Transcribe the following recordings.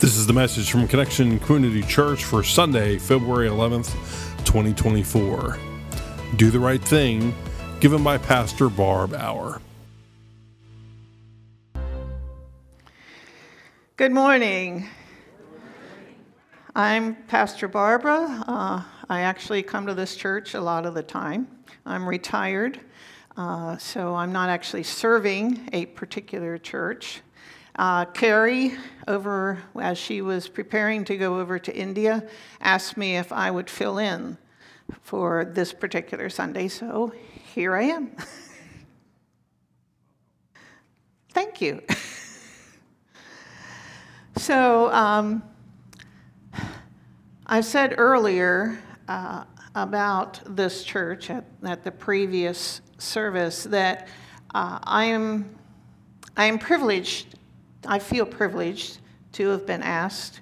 This is the message from Connection Community Church for Sunday, February 11th, 2024. Do the Right Thing, given by Pastor Barb Auer. Good morning. I'm Pastor Barbara. Uh, I actually come to this church a lot of the time. I'm retired, uh, so I'm not actually serving a particular church. Uh, Carrie, over as she was preparing to go over to India, asked me if I would fill in for this particular Sunday, so here I am. Thank you. so, um, I said earlier uh, about this church at, at, the previous service that uh, I am I am privileged I feel privileged to have been asked,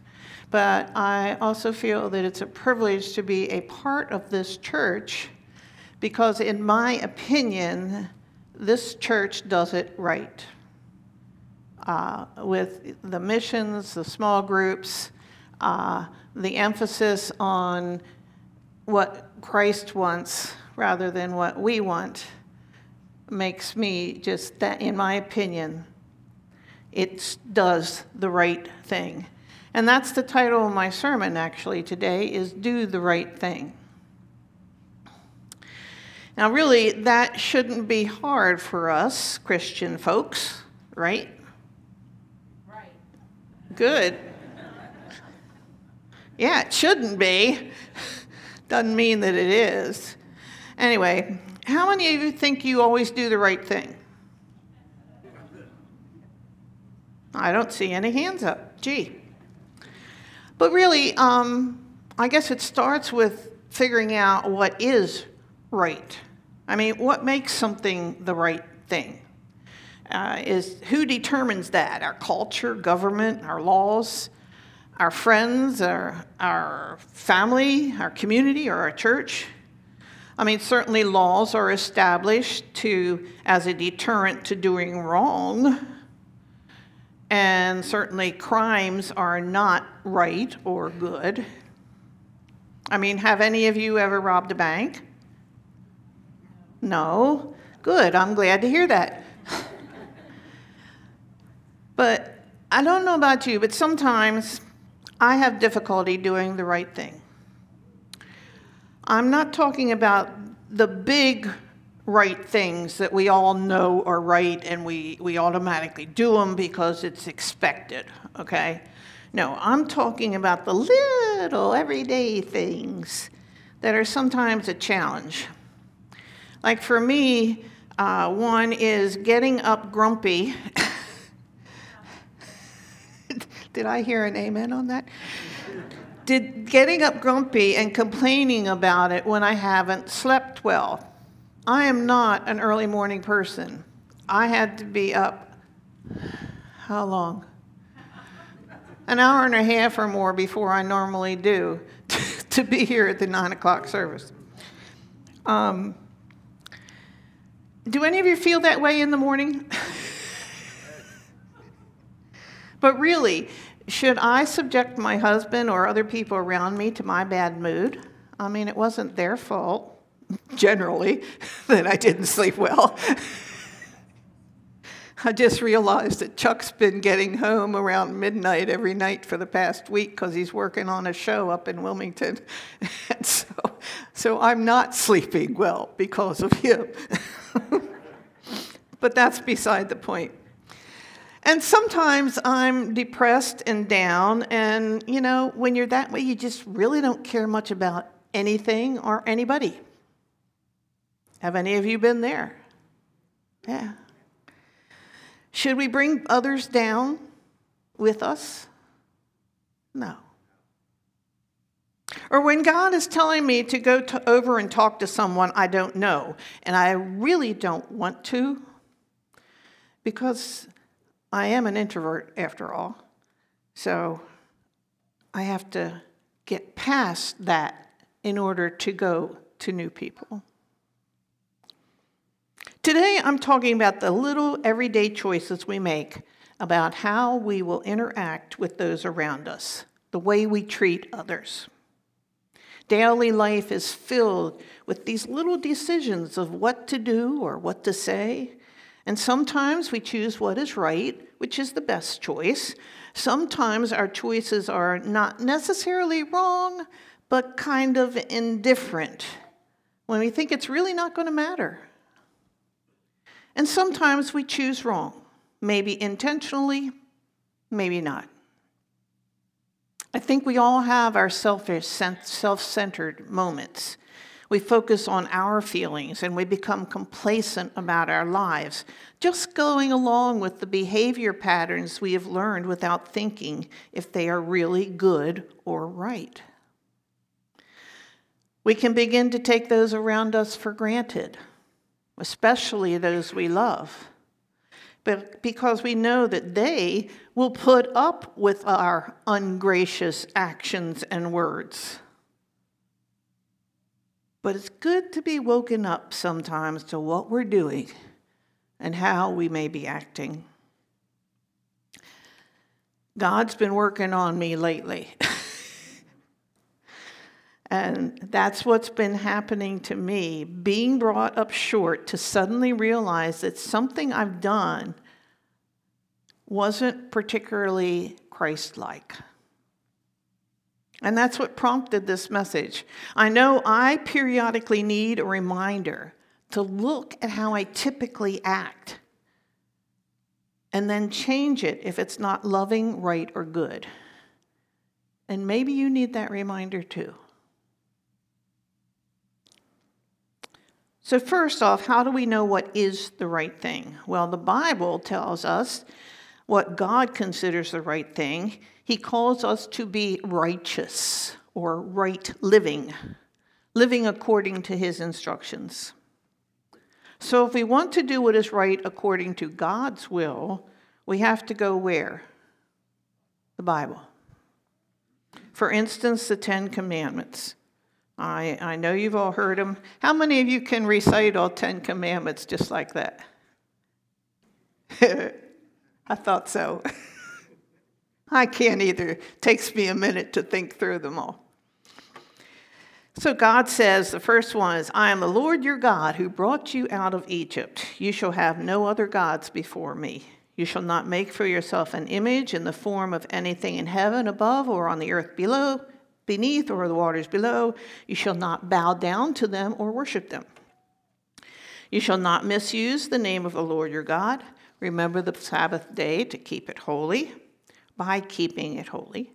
but I also feel that it's a privilege to be a part of this church because, in my opinion, this church does it right. Uh, with the missions, the small groups, uh, the emphasis on what Christ wants rather than what we want makes me just that, in my opinion, it does the right thing. And that's the title of my sermon actually today is do the right thing. Now really that shouldn't be hard for us Christian folks, right? Right. Good. Yeah, it shouldn't be. Doesn't mean that it is. Anyway, how many of you think you always do the right thing? I don't see any hands up. Gee. But really, um, I guess it starts with figuring out what is right. I mean, what makes something the right thing? Uh, is who determines that? Our culture, government, our laws, our friends, our, our family, our community, or our church? I mean, certainly laws are established to as a deterrent to doing wrong and certainly crimes are not right or good. I mean, have any of you ever robbed a bank? No? Good, I'm glad to hear that. but I don't know about you, but sometimes I have difficulty doing the right thing. I'm not talking about the big right things that we all know are right and we, we automatically do them because it's expected, okay? No, I'm talking about the little everyday things that are sometimes a challenge. Like for me, uh, one is getting up grumpy. Did I hear an amen on that? Did getting up grumpy and complaining about it when I haven't slept well. I am not an early morning person. I had to be up, how long? An hour and a half or more before I normally do to be here at the nine o'clock service. Um, do any of you feel that way in the morning? but really, should I subject my husband or other people around me to my bad mood? I mean, it wasn't their fault generally, that I didn't sleep well. I just realized that Chuck's been getting home around midnight every night for the past week because he's working on a show up in Wilmington. And so, so I'm not sleeping well because of him. but that's beside the point. And sometimes I'm depressed and down, and you know, when you're that way, you just really don't care much about anything or anybody. Have any of you been there? Yeah. Should we bring others down with us? No. Or when God is telling me to go to, over and talk to someone I don't know, and I really don't want to, because I am an introvert after all. So I have to get past that in order to go to new people. Today, I'm talking about the little everyday choices we make about how we will interact with those around us, the way we treat others. Daily life is filled with these little decisions of what to do or what to say. And sometimes we choose what is right, which is the best choice. Sometimes our choices are not necessarily wrong, but kind of indifferent when we think it's really not going to matter. And sometimes we choose wrong, maybe intentionally, maybe not. I think we all have our selfish, self centered moments. We focus on our feelings and we become complacent about our lives, just going along with the behavior patterns we have learned without thinking if they are really good or right. We can begin to take those around us for granted, especially those we love but because we know that they will put up with our ungracious actions and words. But it's good to be woken up sometimes to what we're doing and how we may be acting. God's been working on me lately. and that's what's been happening to me, being brought up short to suddenly realize that something I've done wasn't particularly Christ like. And that's what prompted this message. I know I periodically need a reminder to look at how I typically act and then change it if it's not loving, right, or good. And maybe you need that reminder too. So, first off, how do we know what is the right thing? Well, the Bible tells us what God considers the right thing. He calls us to be righteous or right living, living according to His instructions. So, if we want to do what is right according to God's will, we have to go where? The Bible. For instance, the Ten Commandments. I, I know you've all heard them. How many of you can recite all Ten Commandments just like that? I thought so. I can't either. It takes me a minute to think through them all. So God says, the first one is, I am the Lord your God who brought you out of Egypt. You shall have no other gods before me. You shall not make for yourself an image in the form of anything in heaven above or on the earth below, beneath or the waters below. You shall not bow down to them or worship them. You shall not misuse the name of the Lord your God. Remember the Sabbath day to keep it holy by keeping it holy.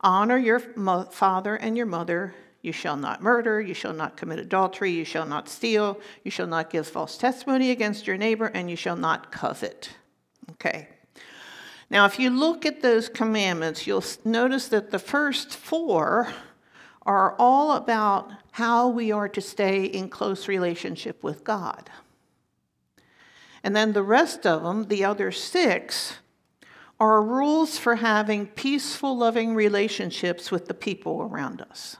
Honor your father and your mother. You shall not murder. You shall not commit adultery. You shall not steal. You shall not give false testimony against your neighbor, and you shall not covet. Okay. Now, if you look at those commandments, you'll notice that the first four are all about how we are to stay in close relationship with God. And then the rest of them, the other six, are rules for having peaceful, loving relationships with the people around us.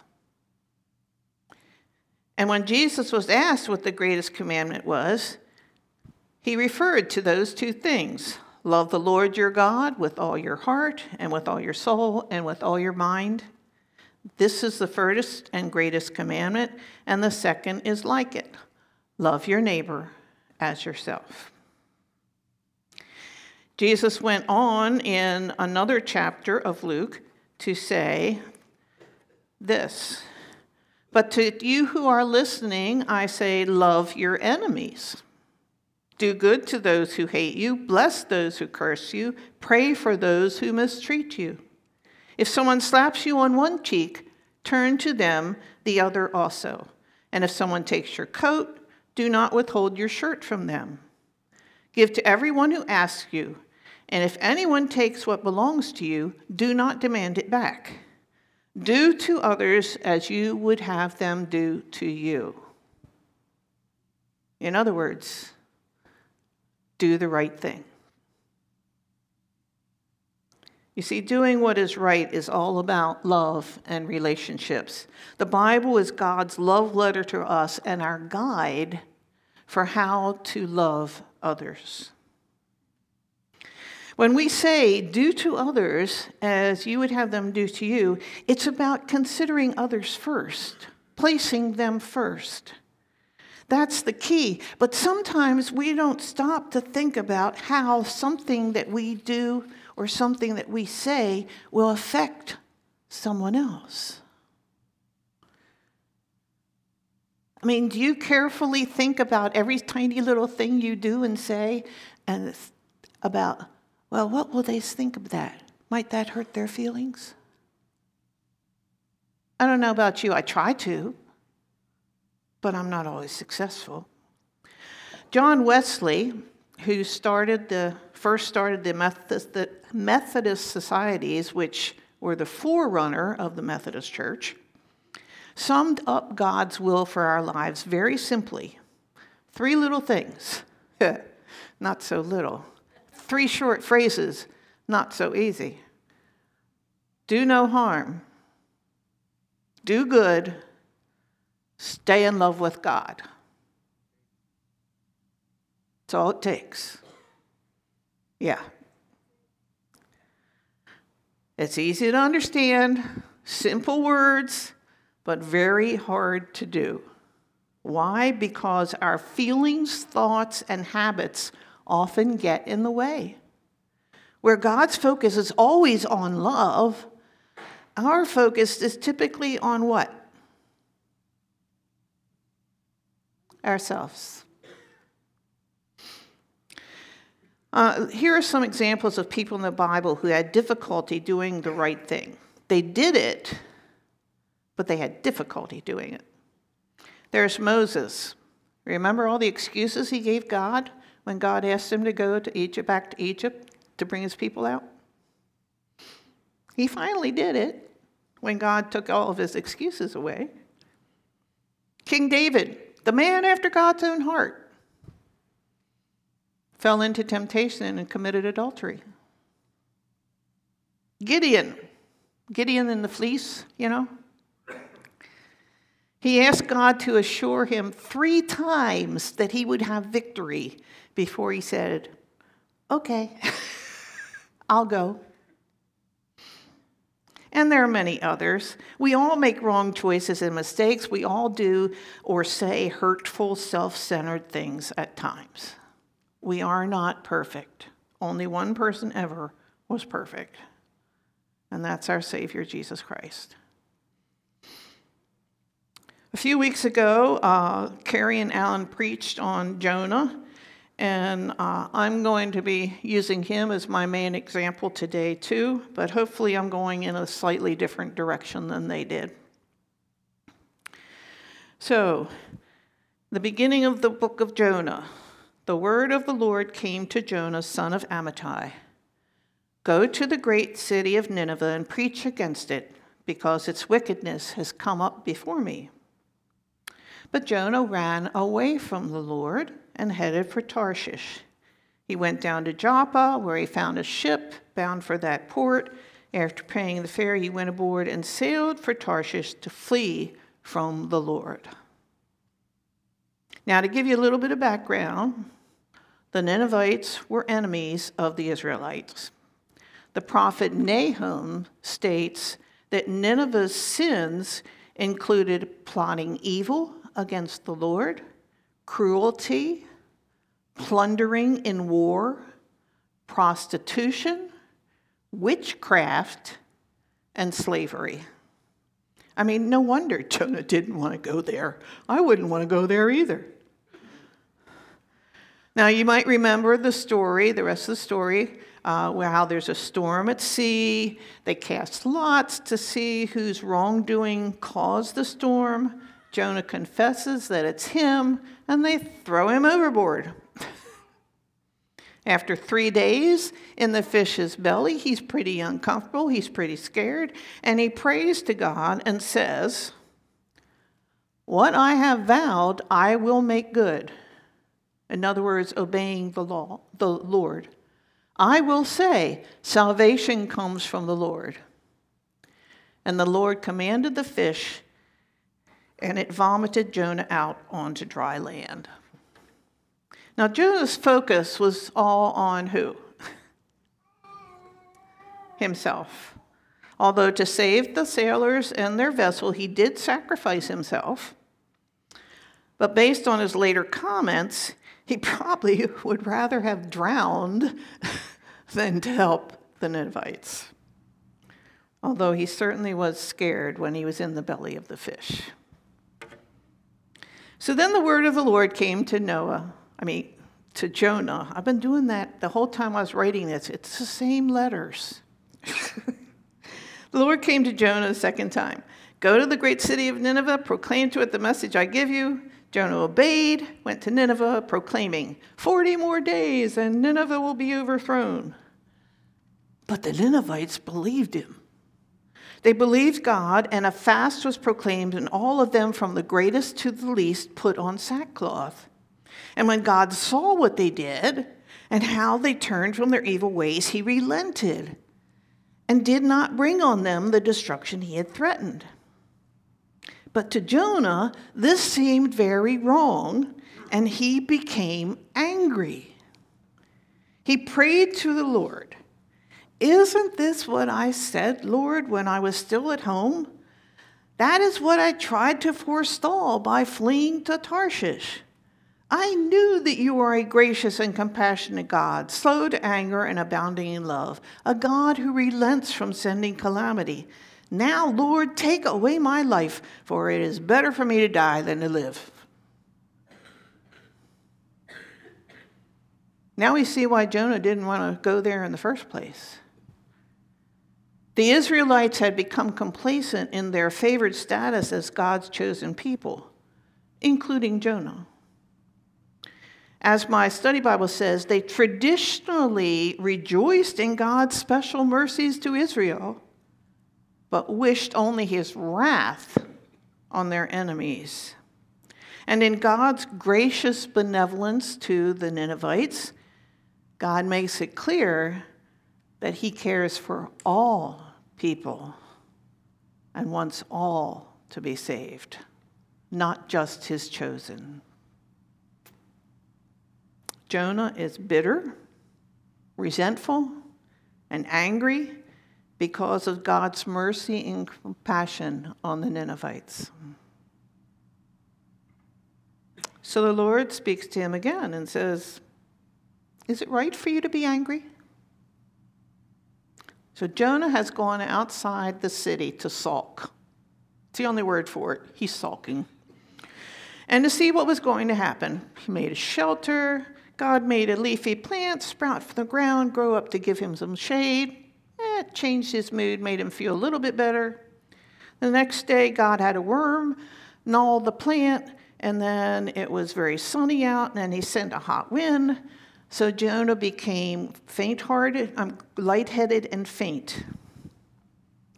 And when Jesus was asked what the greatest commandment was, he referred to those two things love the Lord your God with all your heart, and with all your soul, and with all your mind. This is the first and greatest commandment, and the second is like it love your neighbor as yourself. Jesus went on in another chapter of Luke to say this But to you who are listening, I say, love your enemies. Do good to those who hate you, bless those who curse you, pray for those who mistreat you. If someone slaps you on one cheek, turn to them the other also. And if someone takes your coat, do not withhold your shirt from them. Give to everyone who asks you, and if anyone takes what belongs to you, do not demand it back. Do to others as you would have them do to you. In other words, do the right thing. You see, doing what is right is all about love and relationships. The Bible is God's love letter to us and our guide for how to love others. When we say, do to others as you would have them do to you, it's about considering others first, placing them first. That's the key. But sometimes we don't stop to think about how something that we do or something that we say will affect someone else. I mean, do you carefully think about every tiny little thing you do and say and about, well, what will they think of that? Might that hurt their feelings? I don't know about you, I try to, but I'm not always successful. John Wesley, who started the first started the Methodist, the Methodist societies, which were the forerunner of the Methodist Church, summed up God's will for our lives very simply. Three little things, not so little. Three short phrases, not so easy. Do no harm, do good, stay in love with God. That's all it takes. Yeah. It's easy to understand, simple words, but very hard to do. Why? Because our feelings, thoughts, and habits often get in the way. Where God's focus is always on love, our focus is typically on what? Ourselves. Uh, here are some examples of people in the Bible who had difficulty doing the right thing. They did it, but they had difficulty doing it. There's Moses. Remember all the excuses he gave God when God asked him to go to Egypt, back to Egypt to bring his people out? He finally did it when God took all of his excuses away. King David, the man after God's own heart, fell into temptation and committed adultery. Gideon, Gideon in the fleece, you know, he asked God to assure him three times that he would have victory before he said, Okay, I'll go. And there are many others. We all make wrong choices and mistakes. We all do or say hurtful, self centered things at times. We are not perfect. Only one person ever was perfect, and that's our Savior, Jesus Christ. A few weeks ago, uh, Carrie and Alan preached on Jonah, and uh, I'm going to be using him as my main example today, too, but hopefully, I'm going in a slightly different direction than they did. So, the beginning of the book of Jonah. The word of the Lord came to Jonah, son of Amittai Go to the great city of Nineveh and preach against it, because its wickedness has come up before me. But Jonah ran away from the Lord and headed for Tarshish. He went down to Joppa, where he found a ship bound for that port. After paying the fare, he went aboard and sailed for Tarshish to flee from the Lord. Now, to give you a little bit of background, the Ninevites were enemies of the Israelites. The prophet Nahum states that Nineveh's sins included plotting evil against the Lord, cruelty, plundering in war, prostitution, witchcraft, and slavery. I mean, no wonder Jonah didn't want to go there. I wouldn't want to go there either. Now, you might remember the story, the rest of the story, uh, how there's a storm at sea. They cast lots to see whose wrongdoing caused the storm. Jonah confesses that it's him, and they throw him overboard. After three days in the fish's belly, he's pretty uncomfortable, he's pretty scared, and he prays to God and says, What I have vowed, I will make good. In other words, obeying the law, the Lord. I will say, Salvation comes from the Lord. And the Lord commanded the fish and it vomited Jonah out onto dry land. Now, Jonah's focus was all on who? himself. Although to save the sailors and their vessel, he did sacrifice himself. But based on his later comments, he probably would rather have drowned than to help the Ninevites. Although he certainly was scared when he was in the belly of the fish. So then the word of the Lord came to Noah, I mean, to Jonah. I've been doing that the whole time I was writing this. It's the same letters. the Lord came to Jonah a second time. Go to the great city of Nineveh, proclaim to it the message I give you. Jonah obeyed, went to Nineveh, proclaiming, 40 more days and Nineveh will be overthrown. But the Ninevites believed him. They believed God, and a fast was proclaimed, and all of them, from the greatest to the least, put on sackcloth. And when God saw what they did and how they turned from their evil ways, he relented and did not bring on them the destruction he had threatened. But to Jonah, this seemed very wrong, and he became angry. He prayed to the Lord Isn't this what I said, Lord, when I was still at home? That is what I tried to forestall by fleeing to Tarshish. I knew that you are a gracious and compassionate God, slow to anger and abounding in love, a God who relents from sending calamity now, Lord, take away my life, for it is better for me to die than to live. Now we see why Jonah didn't want to go there in the first place. The Israelites had become complacent in their favored status as God's chosen people, including Jonah. As my study Bible says, they traditionally rejoiced in God's special mercies to Israel but wished only his wrath on their enemies. And in God's gracious benevolence to the Ninevites, God makes it clear that he cares for all people and wants all to be saved, not just his chosen. Jonah is bitter, resentful, and angry because of God's mercy and compassion on the Ninevites. So the Lord speaks to him again and says, Is it right for you to be angry? So Jonah has gone outside the city to sulk. It's the only word for it. He's sulking. And to see what was going to happen, he made a shelter. God made a leafy plant sprout from the ground, grow up to give him some shade. Eh, it changed his mood, made him feel a little bit better. The next day, God had a worm gnaw the plant, and then it was very sunny out, and then he sent a hot wind. So Jonah became faint hearted, um, lightheaded, and faint.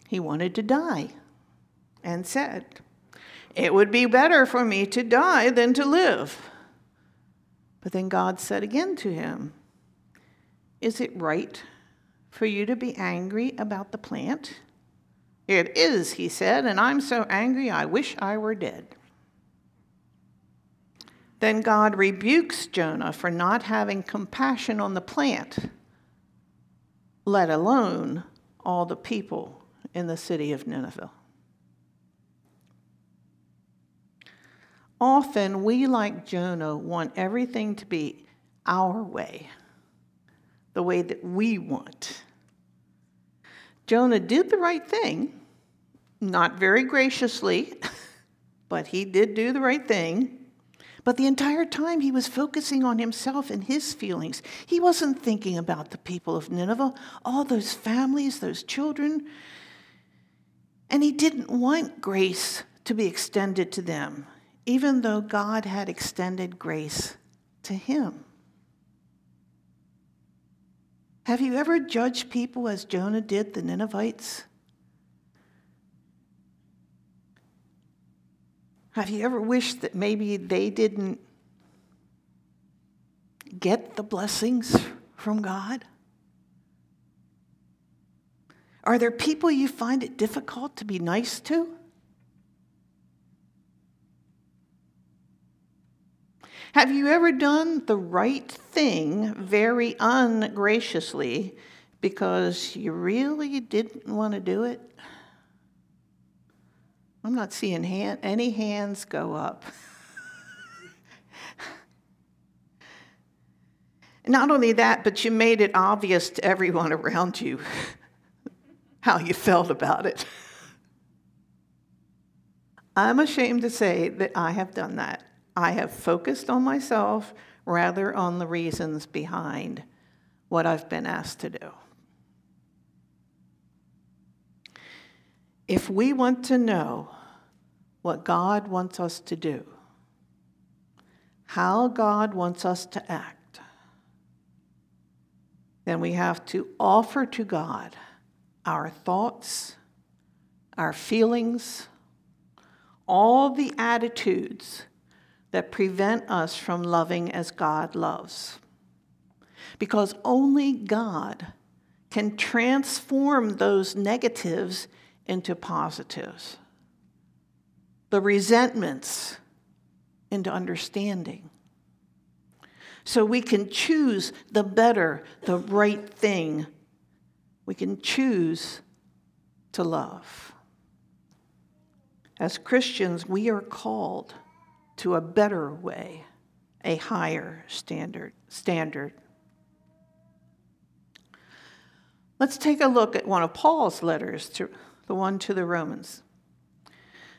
He wanted to die and said, It would be better for me to die than to live. But then God said again to him, Is it right for you to be angry about the plant? It is, he said, and I'm so angry I wish I were dead. Then God rebukes Jonah for not having compassion on the plant, let alone all the people in the city of Nineveh. Often we, like Jonah, want everything to be our way the way that we want. Jonah did the right thing, not very graciously, but he did do the right thing. But the entire time he was focusing on himself and his feelings. He wasn't thinking about the people of Nineveh, all those families, those children. And he didn't want grace to be extended to them, even though God had extended grace to him. Have you ever judged people as Jonah did the Ninevites? Have you ever wished that maybe they didn't get the blessings from God? Are there people you find it difficult to be nice to? Have you ever done the right thing very ungraciously because you really didn't want to do it? I'm not seeing hand, any hands go up. Not only that, but you made it obvious to everyone around you how you felt about it. I'm ashamed to say that I have done that. I have focused on myself rather on the reasons behind what I've been asked to do. If we want to know what God wants us to do, how God wants us to act, then we have to offer to God our thoughts, our feelings, all the attitudes that prevent us from loving as God loves. Because only God can transform those negatives into positives, the resentments into understanding. So we can choose the better, the right thing. We can choose to love. As Christians, we are called to a better way, a higher standard. standard. Let's take a look at one of Paul's letters, to, the one to the Romans.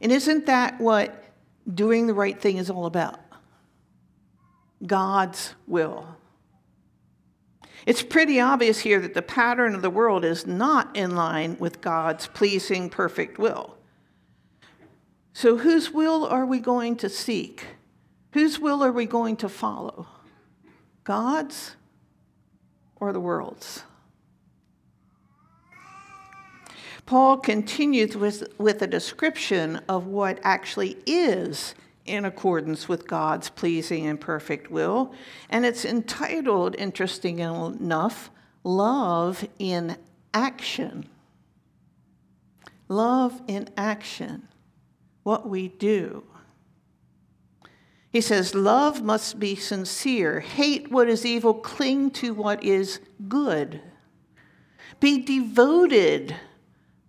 And isn't that what doing the right thing is all about? God's will. It's pretty obvious here that the pattern of the world is not in line with God's pleasing, perfect will. So, whose will are we going to seek? Whose will are we going to follow? God's or the world's? Paul continues with, with a description of what actually is in accordance with God's pleasing and perfect will. And it's entitled, interesting enough, Love in Action. Love in Action what we do. He says, Love must be sincere. Hate what is evil, cling to what is good. Be devoted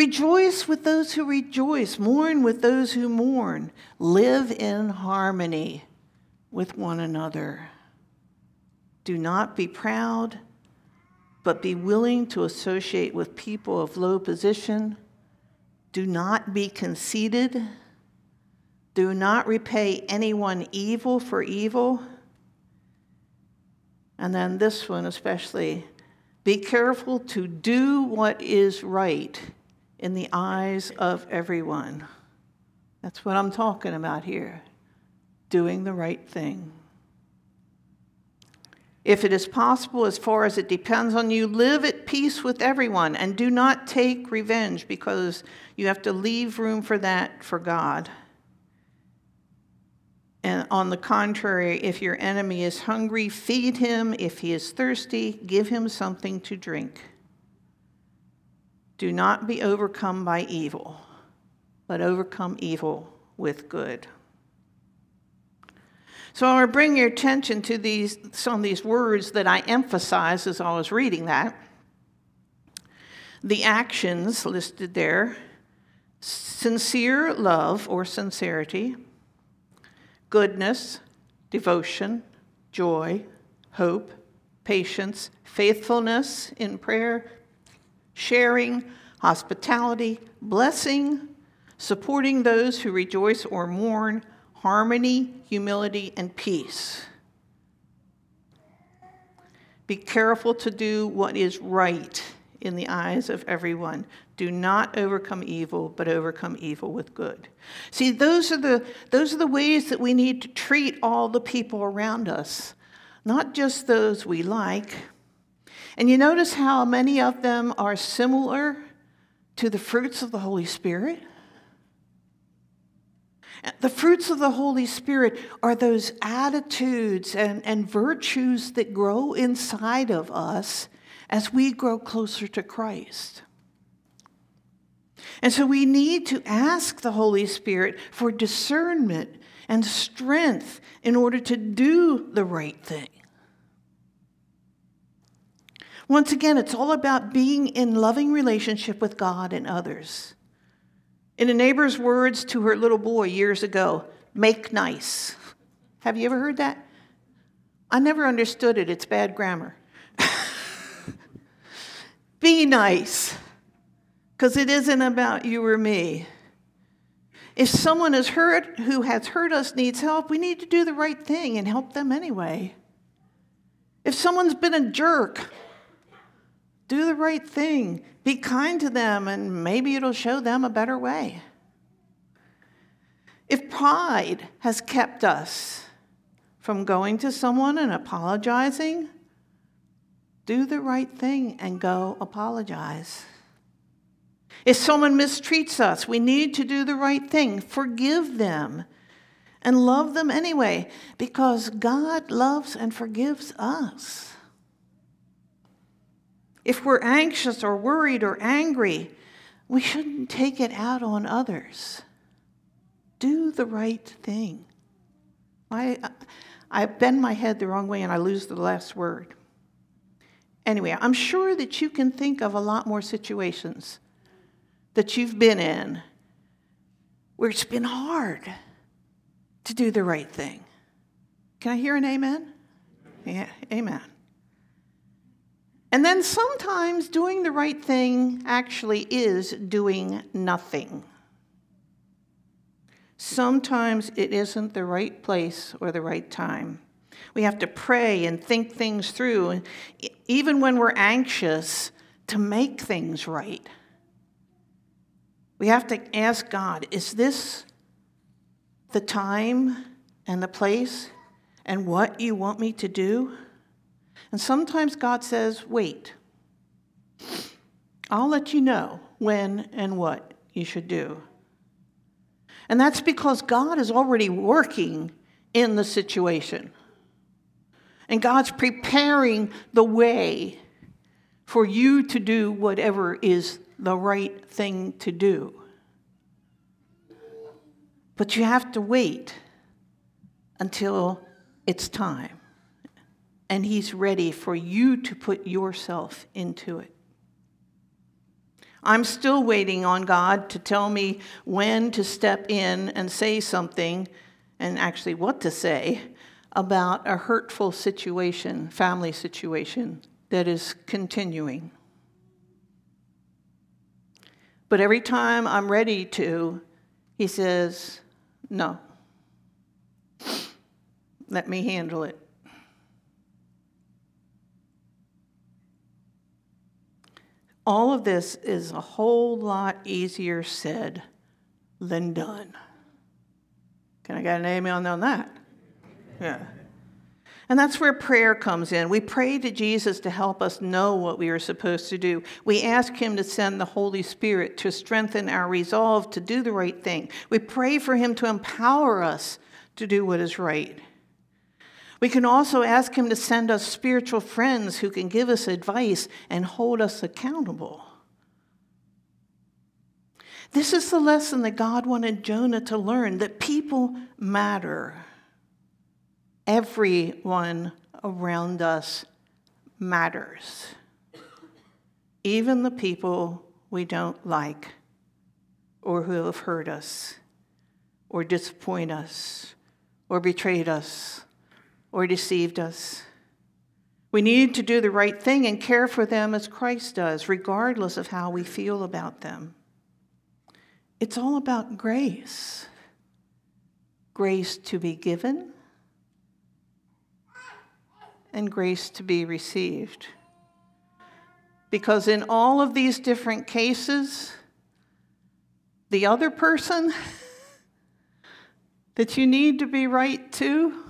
Rejoice with those who rejoice. Mourn with those who mourn. Live in harmony with one another. Do not be proud, but be willing to associate with people of low position. Do not be conceited do not repay anyone evil for evil. And then this one, especially be careful to do what is right in the eyes of everyone. That's what I'm talking about here doing the right thing. If it is possible, as far as it depends on you, live at peace with everyone and do not take revenge because you have to leave room for that for God. And on the contrary, if your enemy is hungry, feed him. If he is thirsty, give him something to drink. Do not be overcome by evil, but overcome evil with good. So I want to bring your attention to these, some of these words that I emphasized as I was reading that. The actions listed there sincere love or sincerity goodness, devotion, joy, hope, patience, faithfulness in prayer, sharing, hospitality, blessing, supporting those who rejoice or mourn, harmony, humility, and peace. Be careful to do what is right in the eyes of everyone. Do not overcome evil, but overcome evil with good. See, those are the, those are the ways that we need to treat all the people around us, not just those we like. And you notice how many of them are similar to the fruits of the Holy Spirit? The fruits of the Holy Spirit are those attitudes and, and virtues that grow inside of us as we grow closer to Christ. And so we need to ask the Holy Spirit for discernment and strength in order to do the right thing. Once again, it's all about being in loving relationship with God and others. In a neighbor's words to her little boy years ago, make nice. Have you ever heard that? I never understood it. It's bad grammar. Be nice, because it isn't about you or me. If someone is hurt who has hurt us needs help, we need to do the right thing and help them anyway. If someone's been a jerk, do the right thing. Be kind to them, and maybe it'll show them a better way. If pride has kept us from going to someone and apologizing, do the right thing and go apologize. If someone mistreats us, we need to do the right thing, forgive them, and love them anyway, because God loves and forgives us. If we're anxious or worried or angry, we shouldn't take it out on others. Do the right thing. I, I bend my head the wrong way and I lose the last word. Anyway, I'm sure that you can think of a lot more situations that you've been in where it's been hard to do the right thing. Can I hear an amen? Yeah, amen. And then sometimes doing the right thing actually is doing nothing. Sometimes it isn't the right place or the right time. We have to pray and think things through, even when we're anxious, to make things right. We have to ask God, is this the time and the place and what you want me to do? And sometimes God says, wait. I'll let you know when and what you should do. And that's because God is already working in the situation. And God's preparing the way for you to do whatever is the right thing to do. But you have to wait until it's time. And He's ready for you to put yourself into it. I'm still waiting on God to tell me when to step in and say something, and actually what to say, about a hurtful situation, family situation that is continuing. But every time I'm ready to, he says, No, let me handle it. All of this is a whole lot easier said than done. Can I get an amen on that? Yeah. And that's where prayer comes in. We pray to Jesus to help us know what we are supposed to do. We ask Him to send the Holy Spirit to strengthen our resolve to do the right thing. We pray for Him to empower us to do what is right. We can also ask Him to send us spiritual friends who can give us advice and hold us accountable. This is the lesson that God wanted Jonah to learn that people matter. Everyone around us matters, even the people we don't like or who have hurt us or disappoint us or betrayed us or deceived us. We need to do the right thing and care for them as Christ does, regardless of how we feel about them. It's all about grace grace to be given and grace to be received. Because in all of these different cases, the other person that you need to be right to,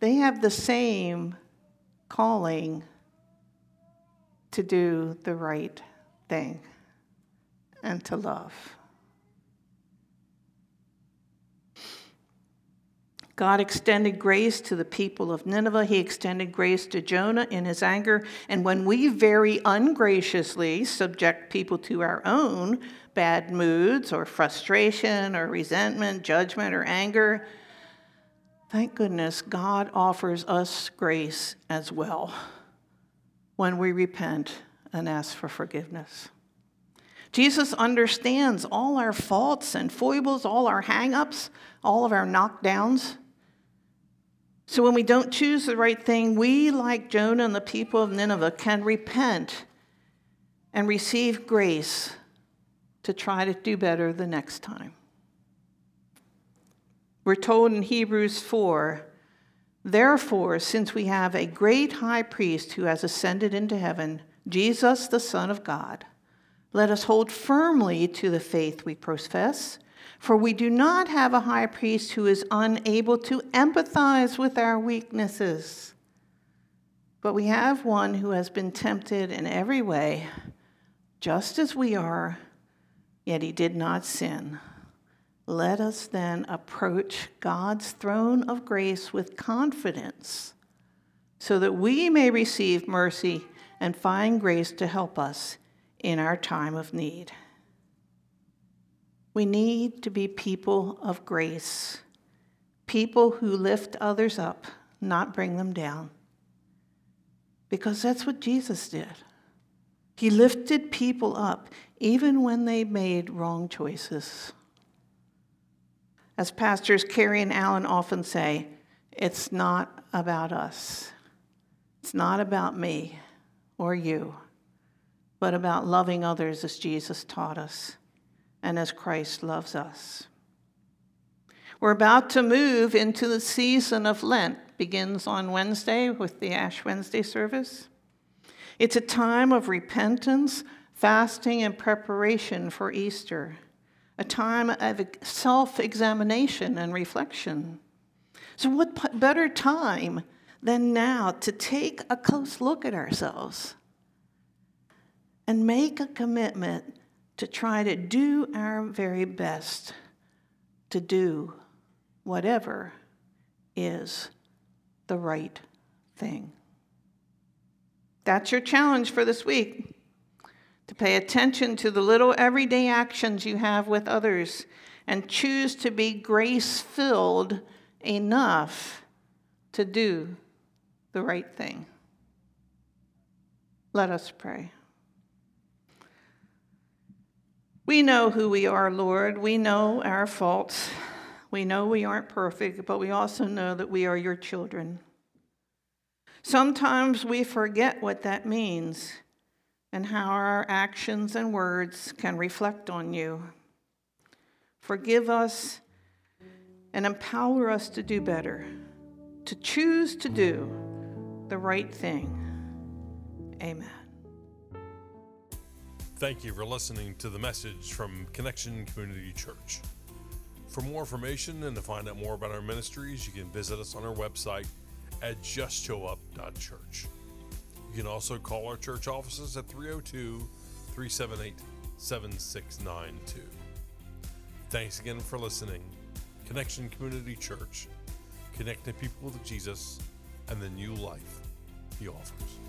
they have the same calling to do the right thing and to love. God extended grace to the people of Nineveh. He extended grace to Jonah in his anger. And when we very ungraciously subject people to our own bad moods or frustration or resentment, judgment or anger, thank goodness God offers us grace as well when we repent and ask for forgiveness. Jesus understands all our faults and foibles, all our hang ups, all of our knockdowns. So when we don't choose the right thing, we, like Jonah and the people of Nineveh, can repent and receive grace to try to do better the next time. We're told in Hebrews 4 Therefore, since we have a great high priest who has ascended into heaven, Jesus, the Son of God, let us hold firmly to the faith we profess. For we do not have a high priest who is unable to empathize with our weaknesses, but we have one who has been tempted in every way, just as we are, yet he did not sin. Let us then approach God's throne of grace with confidence, so that we may receive mercy and find grace to help us in our time of need. We need to be people of grace, people who lift others up, not bring them down. Because that's what Jesus did. He lifted people up even when they made wrong choices. As pastors Carrie and Alan often say, it's not about us. It's not about me or you, but about loving others as Jesus taught us and as Christ loves us. We're about to move into the season of Lent. Begins on Wednesday with the Ash Wednesday service. It's a time of repentance, fasting, and preparation for Easter, a time of self examination and reflection. So, what better time than now to take a close look at ourselves and make a commitment to try to do our very best to do whatever is the right thing. That's your challenge for this week to pay attention to the little everyday actions you have with others and choose to be grace filled enough to do the right thing. Let us pray. We know who we are, Lord. We know our faults. We know we aren't perfect, but we also know that we are your children. Sometimes we forget what that means and how our actions and words can reflect on you. Forgive us and empower us to do better, to choose to do the right thing. Amen. Thank you for listening to the message from Connection Community Church. For more information and to find out more about our ministries, you can visit us on our website at justshowup.church. You can also call our church offices at 302 378 7692. Thanks again for listening. Connection Community Church, connecting people with Jesus and the new life he offers.